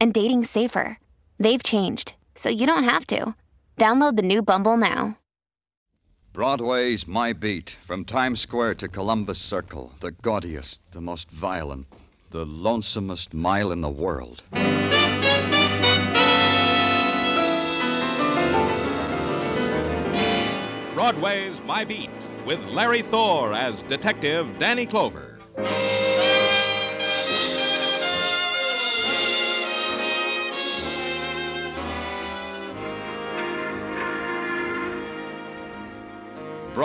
and dating safer. They've changed, so you don't have to. Download the new Bumble now. Broadway's My Beat, from Times Square to Columbus Circle, the gaudiest, the most violent, the lonesomest mile in the world. Broadway's My Beat, with Larry Thor as Detective Danny Clover.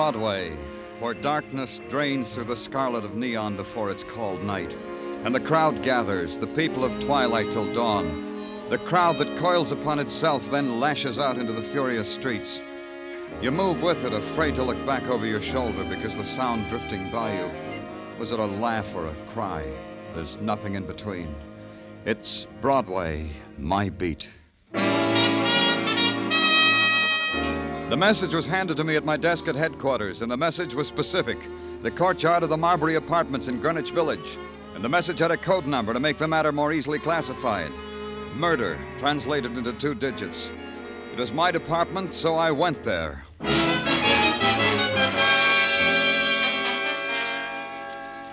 Broadway, where darkness drains through the scarlet of neon before it's called night, and the crowd gathers, the people of twilight till dawn, the crowd that coils upon itself, then lashes out into the furious streets. You move with it, afraid to look back over your shoulder because the sound drifting by you was it a laugh or a cry? There's nothing in between. It's Broadway, my beat. The message was handed to me at my desk at headquarters, and the message was specific the courtyard of the Marbury Apartments in Greenwich Village. And the message had a code number to make the matter more easily classified murder, translated into two digits. It was my department, so I went there.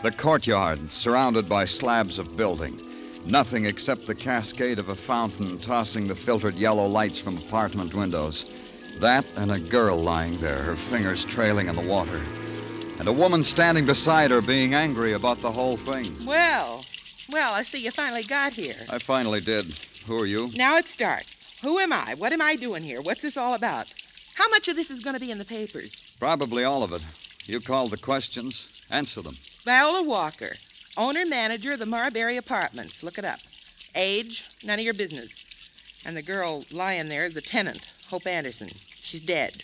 The courtyard, surrounded by slabs of building. Nothing except the cascade of a fountain tossing the filtered yellow lights from apartment windows. That and a girl lying there, her fingers trailing in the water. And a woman standing beside her being angry about the whole thing. Well, well, I see you finally got here. I finally did. Who are you? Now it starts. Who am I? What am I doing here? What's this all about? How much of this is going to be in the papers? Probably all of it. You called the questions. Answer them. Viola Walker, owner manager of the Marbury Apartments. Look it up. Age, none of your business. And the girl lying there is a tenant, Hope Anderson. She's dead.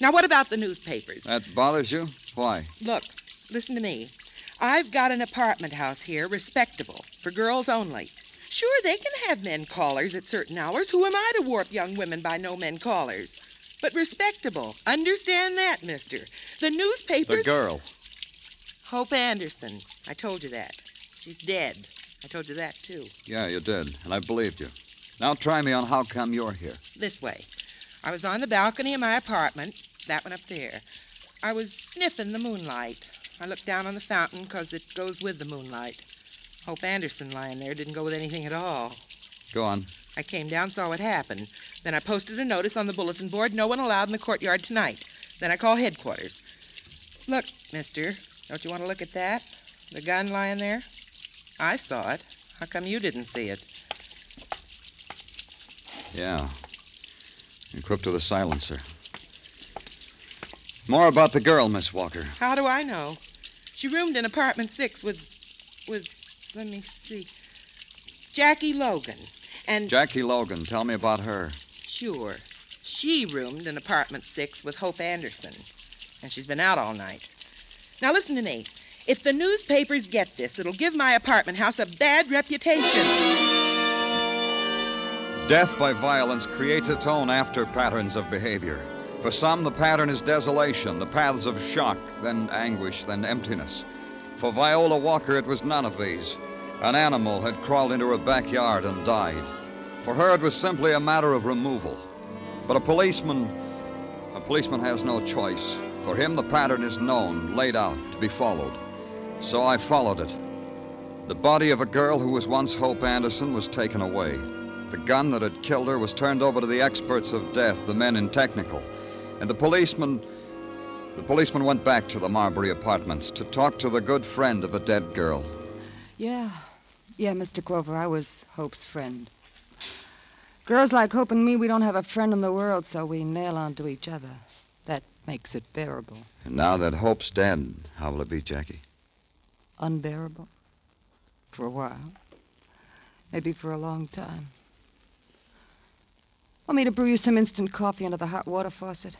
Now, what about the newspapers? That bothers you? Why? Look, listen to me. I've got an apartment house here, respectable, for girls only. Sure, they can have men callers at certain hours. Who am I to warp young women by no men callers? But respectable. Understand that, mister. The newspapers. The girl. Hope Anderson. I told you that. She's dead. I told you that, too. Yeah, you did, and I believed you. Now try me on how come you're here. This way. I was on the balcony of my apartment, that one up there. I was sniffing the moonlight. I looked down on the fountain 'cause it goes with the moonlight. Hope Anderson lying there didn't go with anything at all. Go on. I came down, saw what happened. Then I posted a notice on the bulletin board no one allowed in the courtyard tonight. Then I called headquarters. Look, mister, don't you want to look at that? The gun lying there? I saw it. How come you didn't see it? Yeah. Equipped with a silencer. More about the girl, Miss Walker. How do I know? She roomed in apartment six with, with, let me see, Jackie Logan. And Jackie Logan, tell me about her. sure, she roomed in apartment six with Hope Anderson. And she's been out all night. Now listen to me. If the newspapers get this, it'll give my apartment house a bad reputation. Death by violence creates its own after patterns of behavior. For some, the pattern is desolation, the paths of shock, then anguish, then emptiness. For Viola Walker, it was none of these. An animal had crawled into her backyard and died. For her, it was simply a matter of removal. But a policeman, a policeman has no choice. For him, the pattern is known, laid out, to be followed. So I followed it. The body of a girl who was once Hope Anderson was taken away. The gun that had killed her was turned over to the experts of death, the men in technical. And the policeman. The policeman went back to the Marbury apartments to talk to the good friend of a dead girl. Yeah. Yeah, Mr. Clover, I was Hope's friend. Girls like Hope and me, we don't have a friend in the world, so we nail onto each other. That makes it bearable. And now that Hope's dead, how will it be, Jackie? Unbearable. For a while. Maybe for a long time. Want me to brew you some instant coffee under the hot water faucet?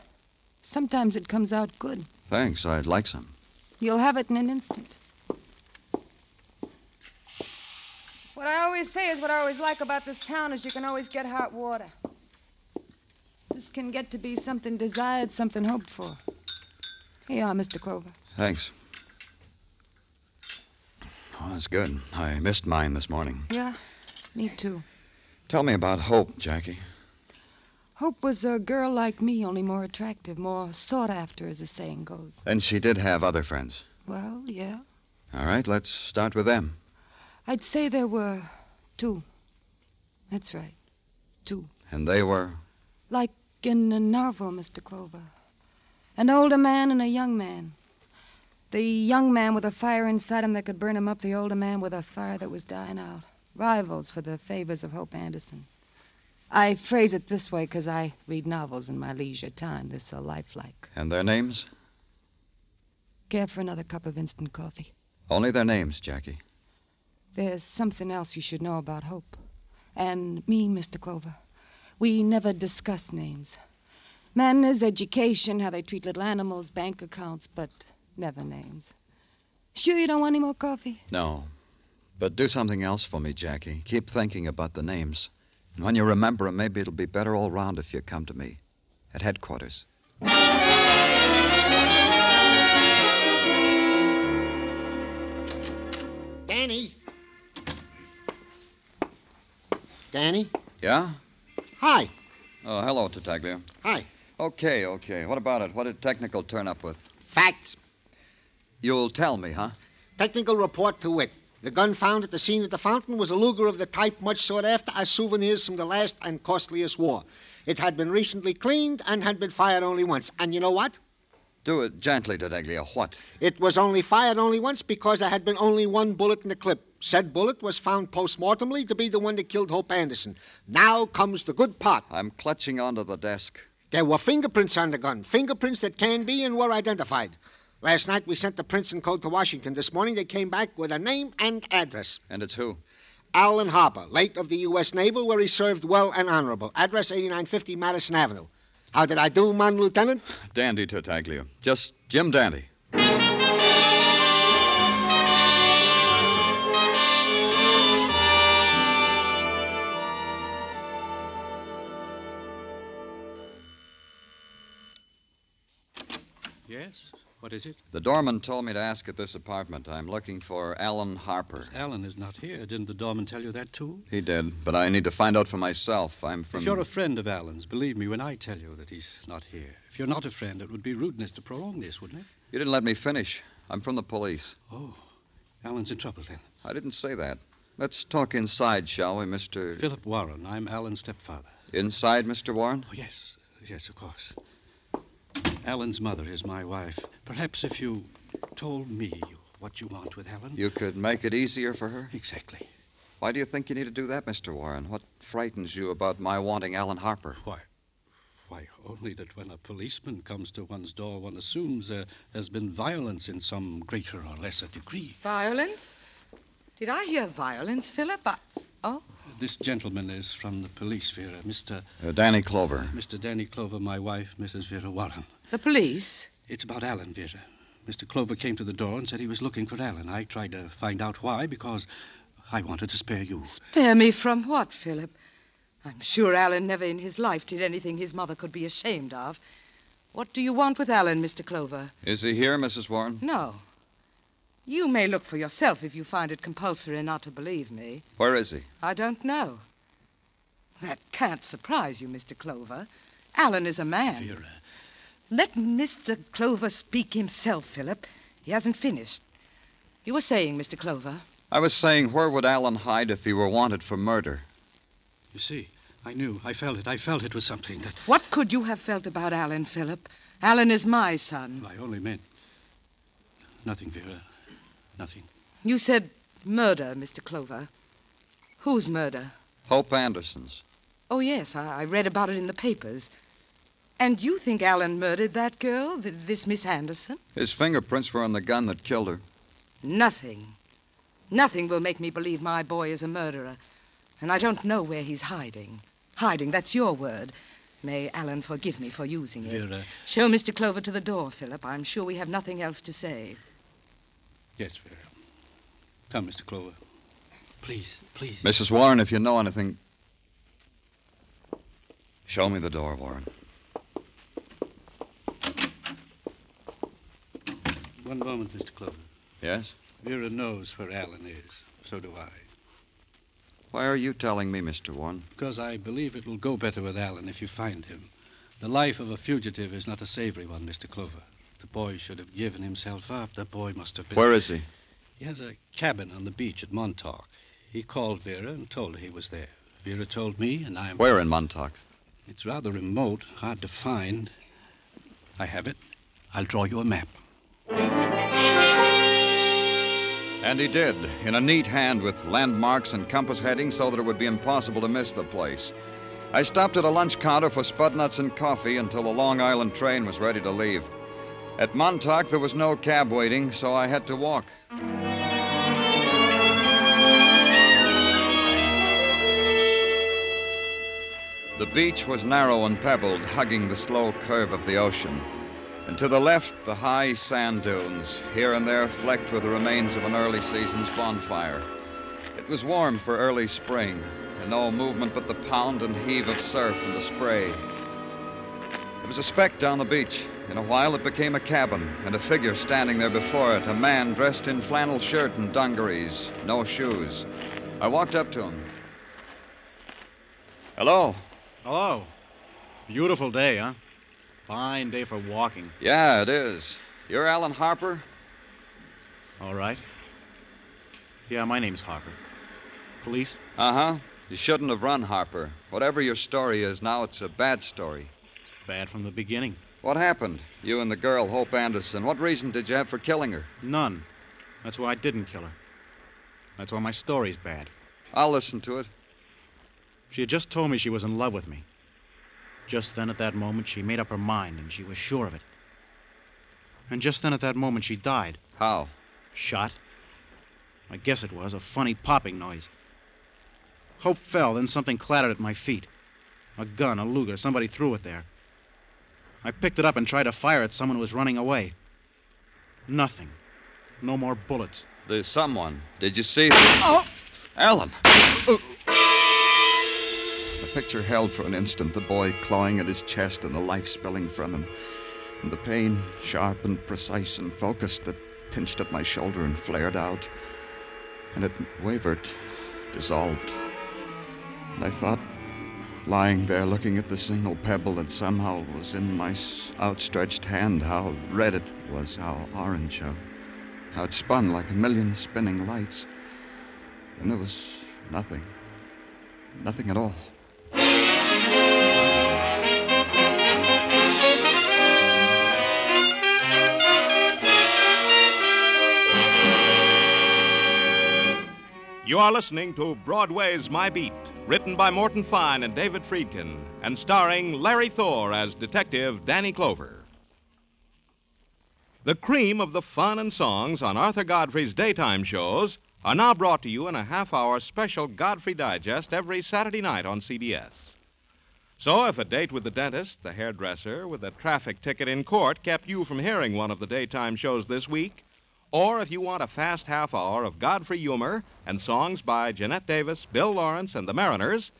Sometimes it comes out good. Thanks, I'd like some. You'll have it in an instant. What I always say is what I always like about this town is you can always get hot water. This can get to be something desired, something hoped for. Here you are, Mr. Clover. Thanks. Oh, that's good. I missed mine this morning. Yeah, me too. Tell me about Hope, Jackie. Hope was a girl like me, only more attractive, more sought after, as the saying goes. And she did have other friends. Well, yeah. All right, let's start with them. I'd say there were two. That's right. Two. And they were? Like in a novel, Mr. Clover. An older man and a young man. The young man with a fire inside him that could burn him up, the older man with a fire that was dying out. Rivals for the favors of Hope Anderson. I phrase it this way because I read novels in my leisure time. They're so lifelike. And their names? Care for another cup of instant coffee? Only their names, Jackie. There's something else you should know about Hope. And me, Mr. Clover. We never discuss names. Manners, education, how they treat little animals, bank accounts, but never names. Sure you don't want any more coffee? No. But do something else for me, Jackie. Keep thinking about the names. And when you remember 'em, maybe it'll be better all round if you come to me at headquarters. Danny? Danny? Yeah? Hi. Oh, hello, Tartaglia. Hi. Okay, okay. What about it? What did technical turn up with? Facts. You'll tell me, huh? Technical report to wit. The gun found at the scene at the fountain was a Luger of the type much sought after as souvenirs from the last and costliest war. It had been recently cleaned and had been fired only once. And you know what? Do it gently, Tartaglia. What? It was only fired only once because there had been only one bullet in the clip. Said bullet was found post-mortemly to be the one that killed Hope Anderson. Now comes the good part. I'm clutching onto the desk. There were fingerprints on the gun, fingerprints that can be and were identified. Last night we sent the prints and code to Washington. This morning they came back with a name and address. And it's who? Alan Harper, late of the U.S. Naval, where he served well and honorable. Address 8950 Madison Avenue. How did I do, Mon Lieutenant? Dandy, Tartaglia. Just Jim Dandy. What is it? The doorman told me to ask at this apartment. I'm looking for Alan Harper. Alan is not here. Didn't the doorman tell you that, too? He did, but I need to find out for myself. I'm from. If you're a friend of Alan's, believe me when I tell you that he's not here. If you're not a friend, it would be rudeness to prolong this, wouldn't it? You didn't let me finish. I'm from the police. Oh, Alan's in trouble then. I didn't say that. Let's talk inside, shall we, Mr. Philip Warren. I'm Alan's stepfather. Inside, Mr. Warren? Oh, yes. Yes, of course. Alan's mother is my wife. Perhaps if you told me what you want with Alan. You could make it easier for her? Exactly. Why do you think you need to do that, Mr. Warren? What frightens you about my wanting Alan Harper? Why? Why, only that when a policeman comes to one's door, one assumes there has been violence in some greater or lesser degree. Violence? Did I hear violence, Philip? I... Oh, This gentleman is from the police, Vera. Mr. Uh, Danny Clover. Mr. Danny Clover, my wife, Mrs. Vera Warren. the police? It's about Alan, Vera. Mr. Clover came to the door and said he was looking for Alan. I tried to find out why because I wanted to spare you. Spare me from what, Philip? I'm sure Alan never in his life did anything his mother could be ashamed of. What do you want with Alan, Mr. Clover? Is he here, Mrs. Warren? No. You may look for yourself if you find it compulsory not to believe me. Where is he? I don't know. That can't surprise you, Mr. Clover. Alan is a man. Vera, uh, Let Mr. Clover speak himself, Philip. He hasn't finished. You were saying, Mr. Clover. I was saying, where would Alan hide if he were wanted for murder? you see, I knew. I felt it. I felt it was something that What could you have felt about Alan, Philip? Alan is my son. I only meant. Nothing, Vera. Nothing. You said murder, Mr. Clover. Whose murder? Hope Anderson's. Oh, yes, I, I read about it in the papers. And you think Alan murdered that girl, th- this Miss Anderson? His fingerprints were on the gun that killed her. Nothing. Nothing will make me believe my boy is a murderer. And I don't know where he's hiding. Hiding, that's your word. May Alan forgive me for using it. Vera. Show Mr. Clover to the door, Philip. I'm sure we have nothing else to say. Yes, Vera. Come, Mr. Clover. Please, please. Mrs. Warren, if you know anything. Show me the door, Warren. One moment, Mr. Clover. Yes? Vera knows where Alan is. So do I. Why are you telling me, Mr. Warren? Because I believe it will go better with Alan if you find him. The life of a fugitive is not a savory one, Mr. Clover. The boy should have given himself up. The boy must have been. Where is he? He has a cabin on the beach at Montauk. He called Vera and told her he was there. Vera told me, and I'm. Where in Montauk? It's rather remote, hard to find. I have it. I'll draw you a map. And he did, in a neat hand with landmarks and compass headings so that it would be impossible to miss the place. I stopped at a lunch counter for spud nuts and coffee until the Long Island train was ready to leave. At Montauk, there was no cab waiting, so I had to walk. The beach was narrow and pebbled, hugging the slow curve of the ocean. And to the left, the high sand dunes, here and there flecked with the remains of an early season's bonfire. It was warm for early spring, and no movement but the pound and heave of surf and the spray. There was a speck down the beach. In a while, it became a cabin, and a figure standing there before it, a man dressed in flannel shirt and dungarees, no shoes. I walked up to him. Hello. Hello. Beautiful day, huh? Fine day for walking. Yeah, it is. You're Alan Harper? All right. Yeah, my name's Harper. Police? Uh huh. You shouldn't have run, Harper. Whatever your story is, now it's a bad story. It's Bad from the beginning. What happened? You and the girl, Hope Anderson. What reason did you have for killing her? None. That's why I didn't kill her. That's why my story's bad. I'll listen to it. She had just told me she was in love with me. Just then, at that moment, she made up her mind, and she was sure of it. And just then, at that moment, she died. How? Shot. I guess it was a funny popping noise. Hope fell, then something clattered at my feet. A gun, a Luger, somebody threw it there. I picked it up and tried to fire at someone who was running away. Nothing. No more bullets. There's someone. Did you see? Oh! Alan! The picture held for an instant the boy clawing at his chest and the life spilling from him. And the pain, sharp and precise and focused, that pinched at my shoulder and flared out. And it wavered, dissolved. And I thought, lying there looking at the single pebble that somehow was in my outstretched hand, how red it was, how orange, how, how it spun like a million spinning lights. And there was nothing. Nothing at all. You are listening to Broadway's My Beat, written by Morton Fine and David Friedkin, and starring Larry Thor as Detective Danny Clover. The cream of the fun and songs on Arthur Godfrey's daytime shows are now brought to you in a half hour special Godfrey Digest every Saturday night on CBS. So, if a date with the dentist, the hairdresser, with a traffic ticket in court kept you from hearing one of the daytime shows this week, or if you want a fast half hour of Godfrey humor and songs by Janette Davis, Bill Lawrence, and the Mariners,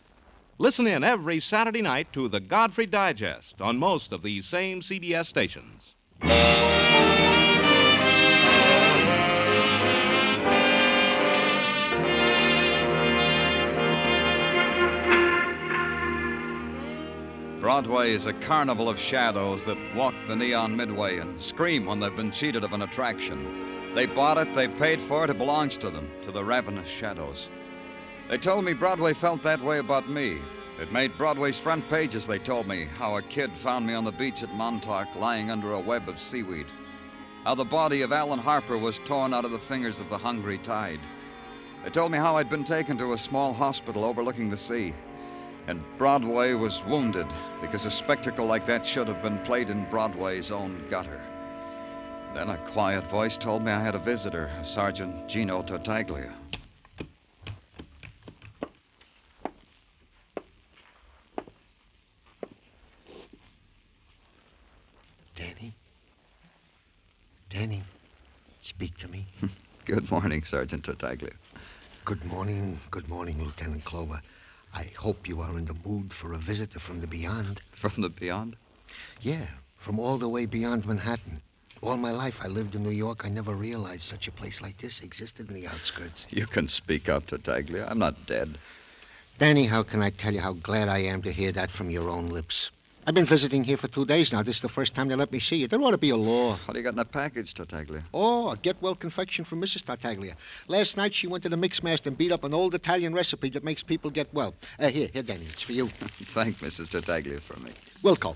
listen in every Saturday night to the Godfrey Digest on most of these same CBS stations. Broadway is a carnival of shadows that walk the neon midway and scream when they've been cheated of an attraction. They bought it, they paid for it, it belongs to them, to the ravenous shadows. They told me Broadway felt that way about me. It made Broadway's front pages, they told me, how a kid found me on the beach at Montauk lying under a web of seaweed. How the body of Alan Harper was torn out of the fingers of the hungry tide. They told me how I'd been taken to a small hospital overlooking the sea. And Broadway was wounded because a spectacle like that should have been played in Broadway's own gutter. Then a quiet voice told me I had a visitor, Sergeant Gino Tartaglia. Danny? Danny, speak to me. good morning, Sergeant Tartaglia. Good morning, good morning, Lieutenant Clover. I hope you are in the mood for a visitor from the beyond. From the beyond? Yeah, from all the way beyond Manhattan. All my life I lived in New York. I never realized such a place like this existed in the outskirts. You can speak up, Tartaglia. I'm not dead. Danny, how can I tell you how glad I am to hear that from your own lips? I've been visiting here for two days now. This is the first time they let me see you. There ought to be a law. What do you got in the package, Tartaglia? Oh, a get well confection from Mrs. Tartaglia. Last night she went to the Mixmaster and beat up an old Italian recipe that makes people get well. Uh, here, here, Danny, it's for you. Thank Mrs. Tartaglia for me. Wilco.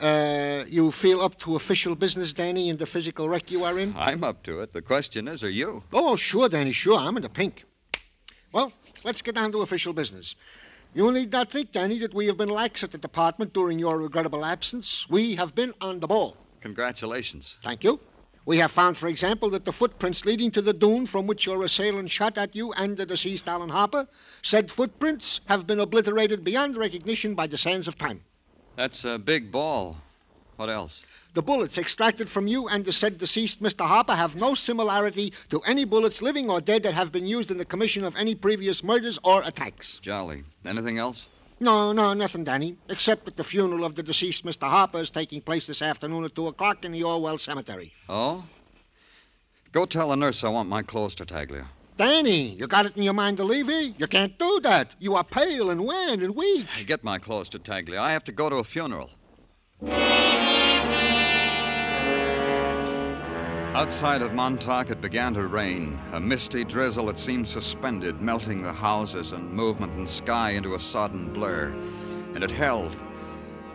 Uh, you feel up to official business, Danny, in the physical wreck you are in? I'm up to it. The question is, are you? Oh, sure, Danny, sure. I'm in the pink. Well, let's get down to official business. You need not think, Danny, that we have been lax at the department during your regrettable absence. We have been on the ball. Congratulations. Thank you. We have found, for example, that the footprints leading to the dune from which your assailant shot at you and the deceased Alan Harper, said footprints have been obliterated beyond recognition by the sands of time. That's a big ball. What else? The bullets extracted from you and the said deceased Mr. Harper have no similarity to any bullets, living or dead, that have been used in the commission of any previous murders or attacks. Jolly. Anything else? No, no, nothing, Danny, except that the funeral of the deceased Mr. Harper is taking place this afternoon at 2 o'clock in the Orwell Cemetery. Oh? Go tell the nurse I want my clothes, Tartaglia. Danny, you got it in your mind to leave here? You can't do that. You are pale and wan and weak. Get my clothes, Tartaglia. I have to go to a funeral. Outside of Montauk, it began to rain. A misty drizzle that seemed suspended, melting the houses and movement and sky into a sodden blur. And it held.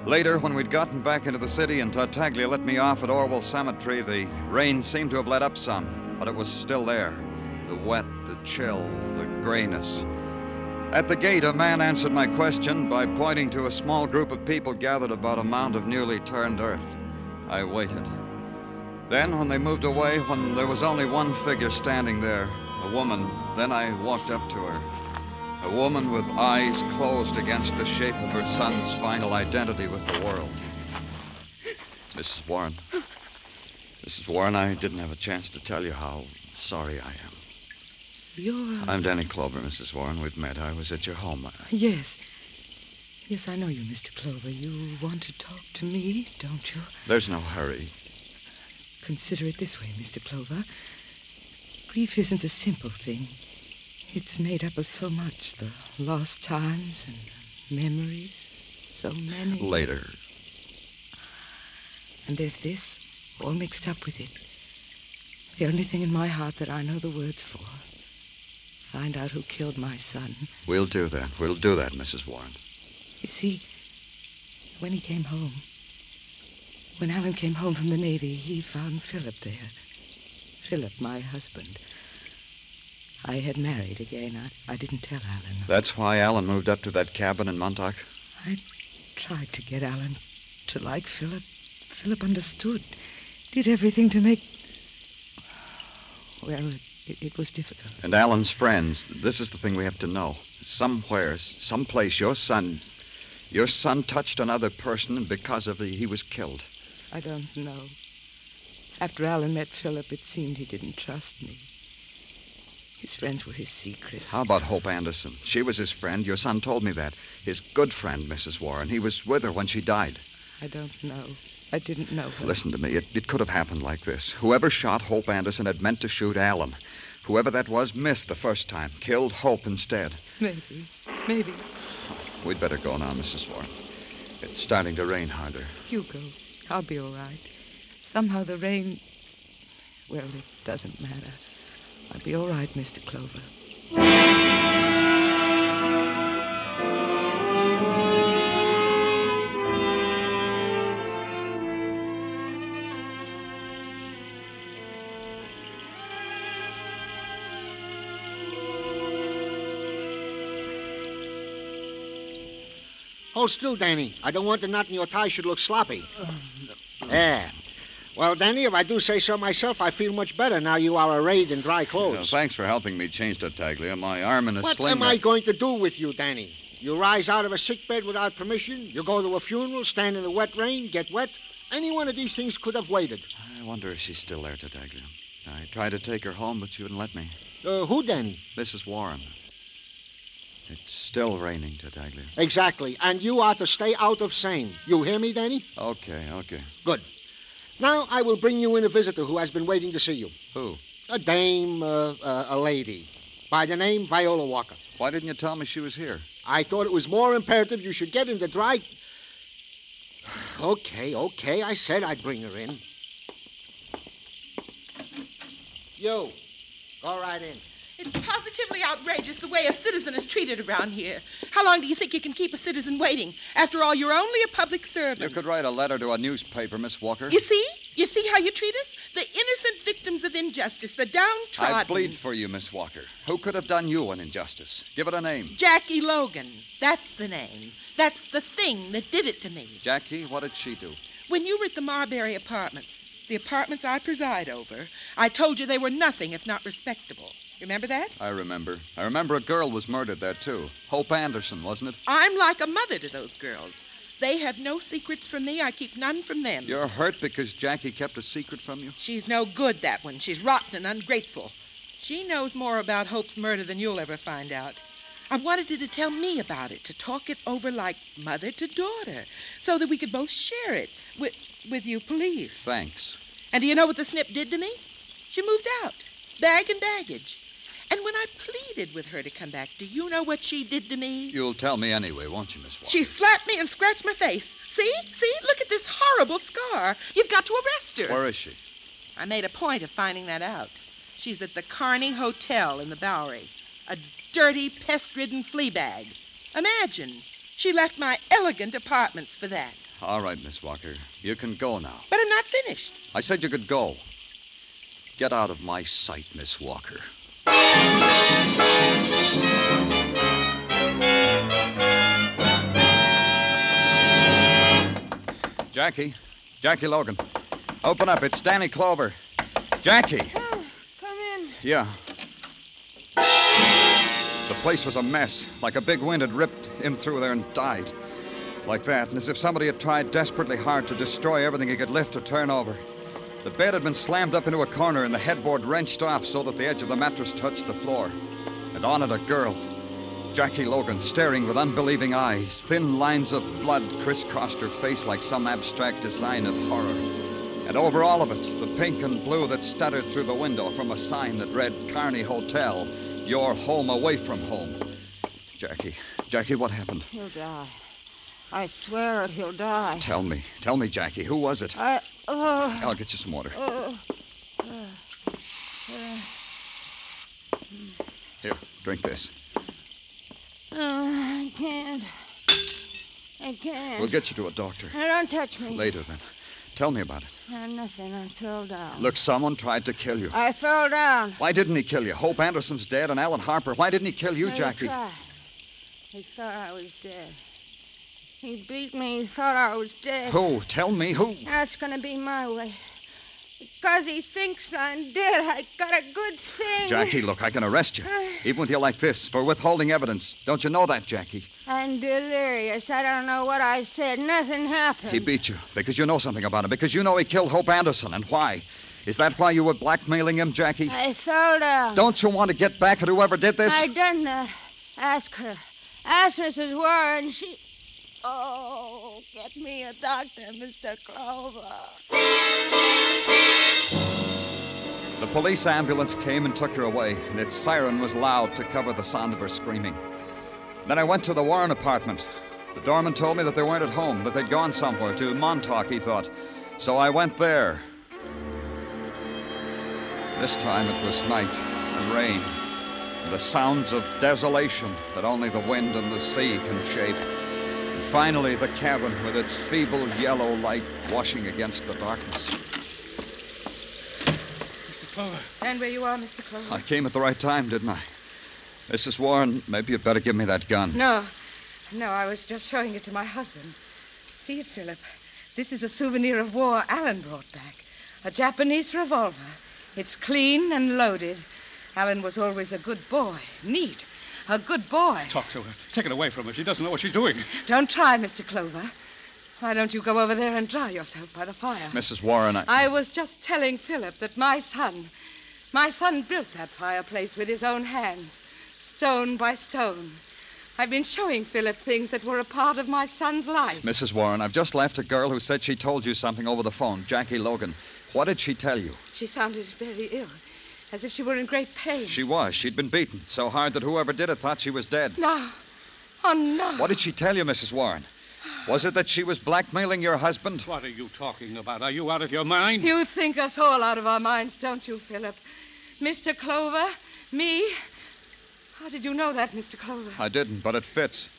Later, when we'd gotten back into the city and Tartaglia let me off at Orwell Cemetery, the rain seemed to have let up some, but it was still there. The wet, the chill, the grayness. At the gate, a man answered my question by pointing to a small group of people gathered about a mound of newly turned earth. I waited. Then, when they moved away, when there was only one figure standing there, a woman, then I walked up to her. A woman with eyes closed against the shape of her son's final identity with the world. Mrs. Warren. Mrs. Warren, I didn't have a chance to tell you how sorry I am. You're. Uh, I'm Danny Clover, Mrs. Warren. We've met. I was at your home. Uh, yes. Yes, I know you, Mr. Clover. You want to talk to me, don't you? There's no hurry. Consider it this way, Mr. Clover. Grief isn't a simple thing. It's made up of so much the lost times and memories, so many. Later. And there's this, all mixed up with it. The only thing in my heart that I know the words for. Find out who killed my son. We'll do that. We'll do that, Mrs. Warren. You see, when he came home, when Alan came home from the Navy, he found Philip there. Philip, my husband. I had married again. I, I didn't tell Alan. That's why Alan moved up to that cabin in Montauk? I tried to get Alan to like Philip. Philip understood. Did everything to make. Well, it, it was difficult. And Alan's friends. This is the thing we have to know. Somewhere, someplace, your son. Your son touched another person, and because of it, he was killed. I don't know. After Alan met Philip, it seemed he didn't trust me. His friends were his secrets. How about Hope Anderson? She was his friend. Your son told me that. His good friend, Mrs. Warren. He was with her when she died. I don't know. I didn't know her. Listen to me. It, it could have happened like this. Whoever shot Hope Anderson had meant to shoot Alan. Whoever that was missed the first time, killed Hope instead. Maybe. Maybe. We'd better go now, Mrs. Warren. It's starting to rain harder. You go. I'll be all right. Somehow the rain. Well, it doesn't matter. I'll be all right, Mr. Clover. Hold still, Danny. I don't want the knot in your tie should look sloppy. There. Well, Danny, if I do say so myself, I feel much better now you are arrayed in dry clothes. thanks for helping me change Tartaglia. My arm in a what sling. What am I going to do with you, Danny? You rise out of a sick bed without permission, you go to a funeral, stand in the wet rain, get wet. Any one of these things could have waited. I wonder if she's still there, Tartaglia. I tried to take her home, but she wouldn't let me. Uh, who, Danny? Mrs. Warren. It's still raining Tartaglia. Exactly. And you are to stay out of Seine. You hear me, Danny? Okay, okay. Good. Now I will bring you in a visitor who has been waiting to see you. Who? A dame, uh, uh, a lady, by the name Viola Walker. Why didn't you tell me she was here? I thought it was more imperative you should get in the dry. Okay, okay. I said I'd bring her in. You, go right in. It's positively outrageous the way a citizen is treated around here. How long do you think you can keep a citizen waiting? After all, you're only a public servant. You could write a letter to a newspaper, Miss Walker. You see? You see how you treat us? The innocent victims of injustice, the downtrodden. I plead for you, Miss Walker. Who could have done you an injustice? Give it a name. Jackie Logan. That's the name. That's the thing that did it to me. Jackie, what did she do? When you were at the Marbury Apartments, the apartments I preside over, I told you they were nothing if not respectable. Remember that? I remember. I remember a girl was murdered there, too. Hope Anderson, wasn't it? I'm like a mother to those girls. They have no secrets from me. I keep none from them. You're hurt because Jackie kept a secret from you? She's no good, that one. She's rotten and ungrateful. She knows more about Hope's murder than you'll ever find out. I wanted her to tell me about it, to talk it over like mother to daughter, so that we could both share it with, with you police. Thanks. And do you know what the snip did to me? She moved out, bag and baggage. And when I pleaded with her to come back, do you know what she did to me? You'll tell me anyway, won't you, Miss Walker? She slapped me and scratched my face. See? See? Look at this horrible scar. You've got to arrest her. Where is she? I made a point of finding that out. She's at the Carney Hotel in the Bowery. A dirty, pest ridden flea bag. Imagine. She left my elegant apartments for that. All right, Miss Walker. You can go now. But I'm not finished. I said you could go. Get out of my sight, Miss Walker. Jackie. Jackie Logan. Open up. It's Danny Clover. Jackie. Oh, come in. Yeah. The place was a mess. Like a big wind had ripped him through there and died. Like that, and as if somebody had tried desperately hard to destroy everything he could lift or turn over. The bed had been slammed up into a corner and the headboard wrenched off so that the edge of the mattress touched the floor. And on it, a girl. Jackie Logan, staring with unbelieving eyes. Thin lines of blood crisscrossed her face like some abstract design of horror. And over all of it, the pink and blue that stuttered through the window from a sign that read Carney Hotel, your home away from home. Jackie, Jackie, what happened? He'll die. I swear it, he'll die. Tell me, tell me, Jackie, who was it? I. Oh. I'll get you some water. Oh. Here, drink this. Oh, I can't. I can't. We'll get you to a doctor. Now, don't touch me. Later, then. Tell me about it. No, nothing. I fell down. Look, someone tried to kill you. I fell down. Why didn't he kill you? Hope Anderson's dead and Alan Harper. Why didn't he kill you, He Jackie? tried. He thought I was dead. He beat me. He thought I was dead. Who? Tell me who. That's gonna be my way. Because he thinks I'm dead, I got a good thing. Jackie, look, I can arrest you. Even with you like this, for withholding evidence. Don't you know that, Jackie? I'm delirious. I don't know what I said. Nothing happened. He beat you because you know something about him, because you know he killed Hope Anderson. And why? Is that why you were blackmailing him, Jackie? I fell down. Don't you want to get back at whoever did this? I done that. Ask her. Ask Mrs. Warren. She. Oh, get me a doctor, Mr. Clover. The police ambulance came and took her away, and its siren was loud to cover the sound of her screaming. Then I went to the Warren apartment. The doorman told me that they weren't at home, that they'd gone somewhere, to Montauk, he thought. So I went there. This time it was night and rain, and the sounds of desolation that only the wind and the sea can shape. And finally, the cabin with its feeble yellow light washing against the darkness. Mr. Clover. Stand where you are, Mr. Clover. I came at the right time, didn't I? Mrs. Warren, maybe you'd better give me that gun. No. No, I was just showing it to my husband. See it, Philip. This is a souvenir of war Alan brought back. A Japanese revolver. It's clean and loaded. Alan was always a good boy. Neat. A good boy. Talk to her. Take it away from her. She doesn't know what she's doing. Don't try, Mr. Clover. Why don't you go over there and dry yourself by the fire? Mrs. Warren, I. I was just telling Philip that my son, my son built that fireplace with his own hands, stone by stone. I've been showing Philip things that were a part of my son's life. Mrs. Warren, I've just left a girl who said she told you something over the phone, Jackie Logan. What did she tell you? She sounded very ill, as if she were in great pain. She was. She'd been beaten so hard that whoever did it thought she was dead. No. Oh, no. What did she tell you, Mrs. Warren? Was it that she was blackmailing your husband? What are you talking about? Are you out of your mind? You think us all out of our minds, don't you, Philip? Mr. Clover, me. How did you know that, Mr. Clover? I didn't, but it fits.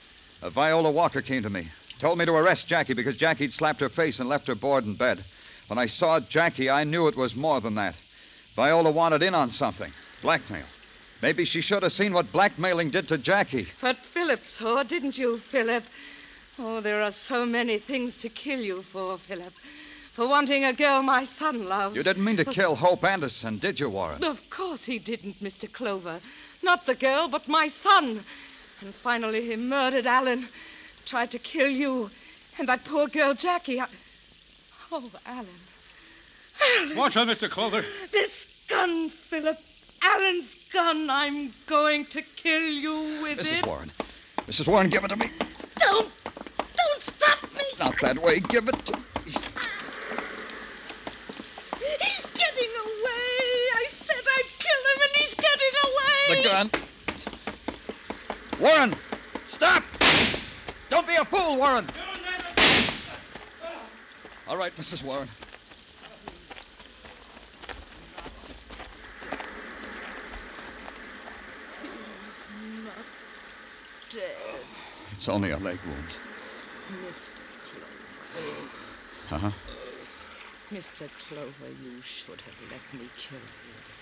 Uh, Viola Walker came to me, told me to arrest Jackie because Jackie'd slapped her face and left her bored in bed. When I saw Jackie, I knew it was more than that. Viola wanted in on something blackmail. Maybe she should have seen what blackmailing did to Jackie. But Philip saw, didn't you, Philip? Oh, there are so many things to kill you for, Philip. For wanting a girl my son loved. You didn't mean to kill Hope Anderson, did you, Warren? Of course he didn't, Mr. Clover. Not the girl, but my son. And finally he murdered Alan, tried to kill you, and that poor girl, Jackie. I... Oh, Alan. Alan. Watch her, Mr. Clover. This gun, Philip. Alan's gun. I'm going to kill you with Mrs. it. Mrs. Warren. Mrs. Warren, give it to me. Don't. Don't stop me. Not that way. Give it to me. He's getting away. I said I'd kill him, and he's getting away. The gun. Warren! Stop! Don't be a fool, Warren! All right, Mrs. Warren. Dead, It's only a leg wound. Mr. Clover. Uh huh. Mr. Clover, you should have let me kill him.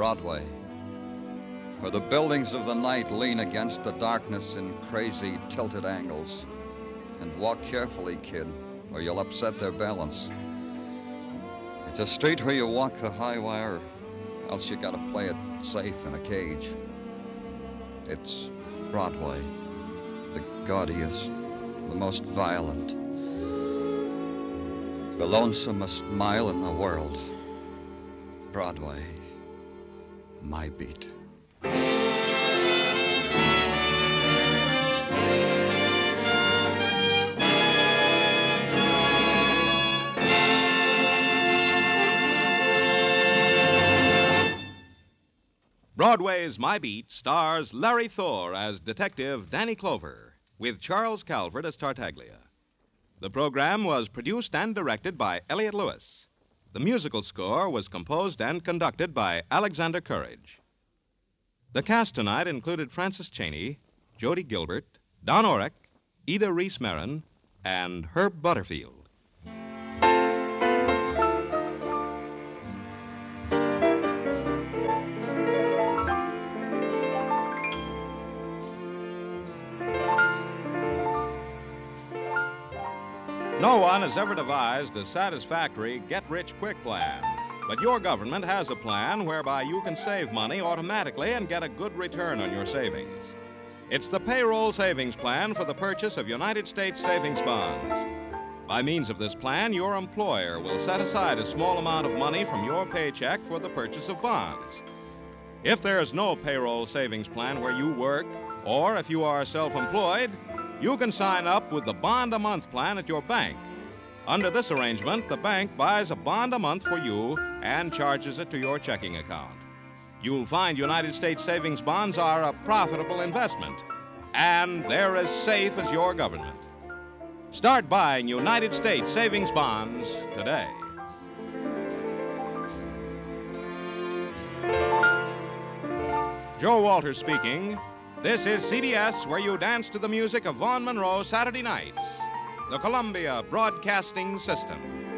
Broadway, where the buildings of the night lean against the darkness in crazy, tilted angles. And walk carefully, kid, or you'll upset their balance. It's a street where you walk the high wire, else you gotta play it safe in a cage. It's Broadway, the gaudiest, the most violent, the lonesomest mile in the world. Broadway, my beat. Broadway's My Beat stars Larry Thor as Detective Danny Clover, with Charles Calvert as Tartaglia. The program was produced and directed by Elliott Lewis. The musical score was composed and conducted by Alexander Courage. The cast tonight included Francis Cheney, Jody Gilbert, Don Orrick, Ida Reese Merrin, and Herb Butterfield. No one has ever devised a satisfactory get rich quick plan. But your government has a plan whereby you can save money automatically and get a good return on your savings. It's the payroll savings plan for the purchase of United States savings bonds. By means of this plan, your employer will set aside a small amount of money from your paycheck for the purchase of bonds. If there is no payroll savings plan where you work, or if you are self employed, you can sign up with the bond a month plan at your bank. Under this arrangement, the bank buys a bond a month for you and charges it to your checking account. You'll find United States savings bonds are a profitable investment, and they're as safe as your government. Start buying United States savings bonds today. Joe Walters speaking. This is CBS, where you dance to the music of Vaughn Monroe Saturday nights. The Columbia Broadcasting System.